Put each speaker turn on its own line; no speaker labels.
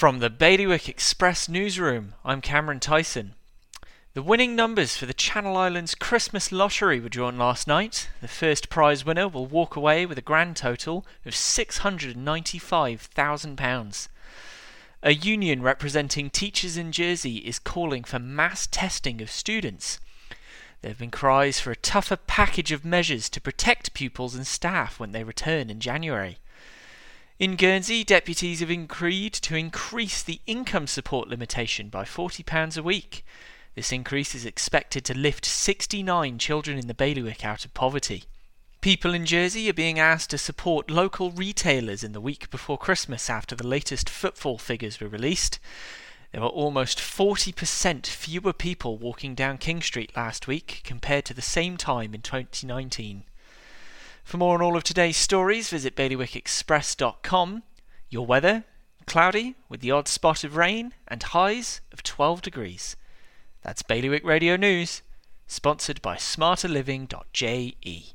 From the Bailiwick Express newsroom, I'm Cameron Tyson. The winning numbers for the Channel Islands Christmas lottery were drawn last night. The first prize winner will walk away with a grand total of £695,000. A union representing teachers in Jersey is calling for mass testing of students. There have been cries for a tougher package of measures to protect pupils and staff when they return in January. In Guernsey, deputies have agreed to increase the income support limitation by £40 a week. This increase is expected to lift 69 children in the bailiwick out of poverty. People in Jersey are being asked to support local retailers in the week before Christmas after the latest footfall figures were released. There were almost 40% fewer people walking down King Street last week compared to the same time in 2019. For more on all of today's stories, visit bailiwickexpress.com. Your weather cloudy with the odd spot of rain and highs of 12 degrees. That's Bailiwick Radio News, sponsored by smarterliving.je.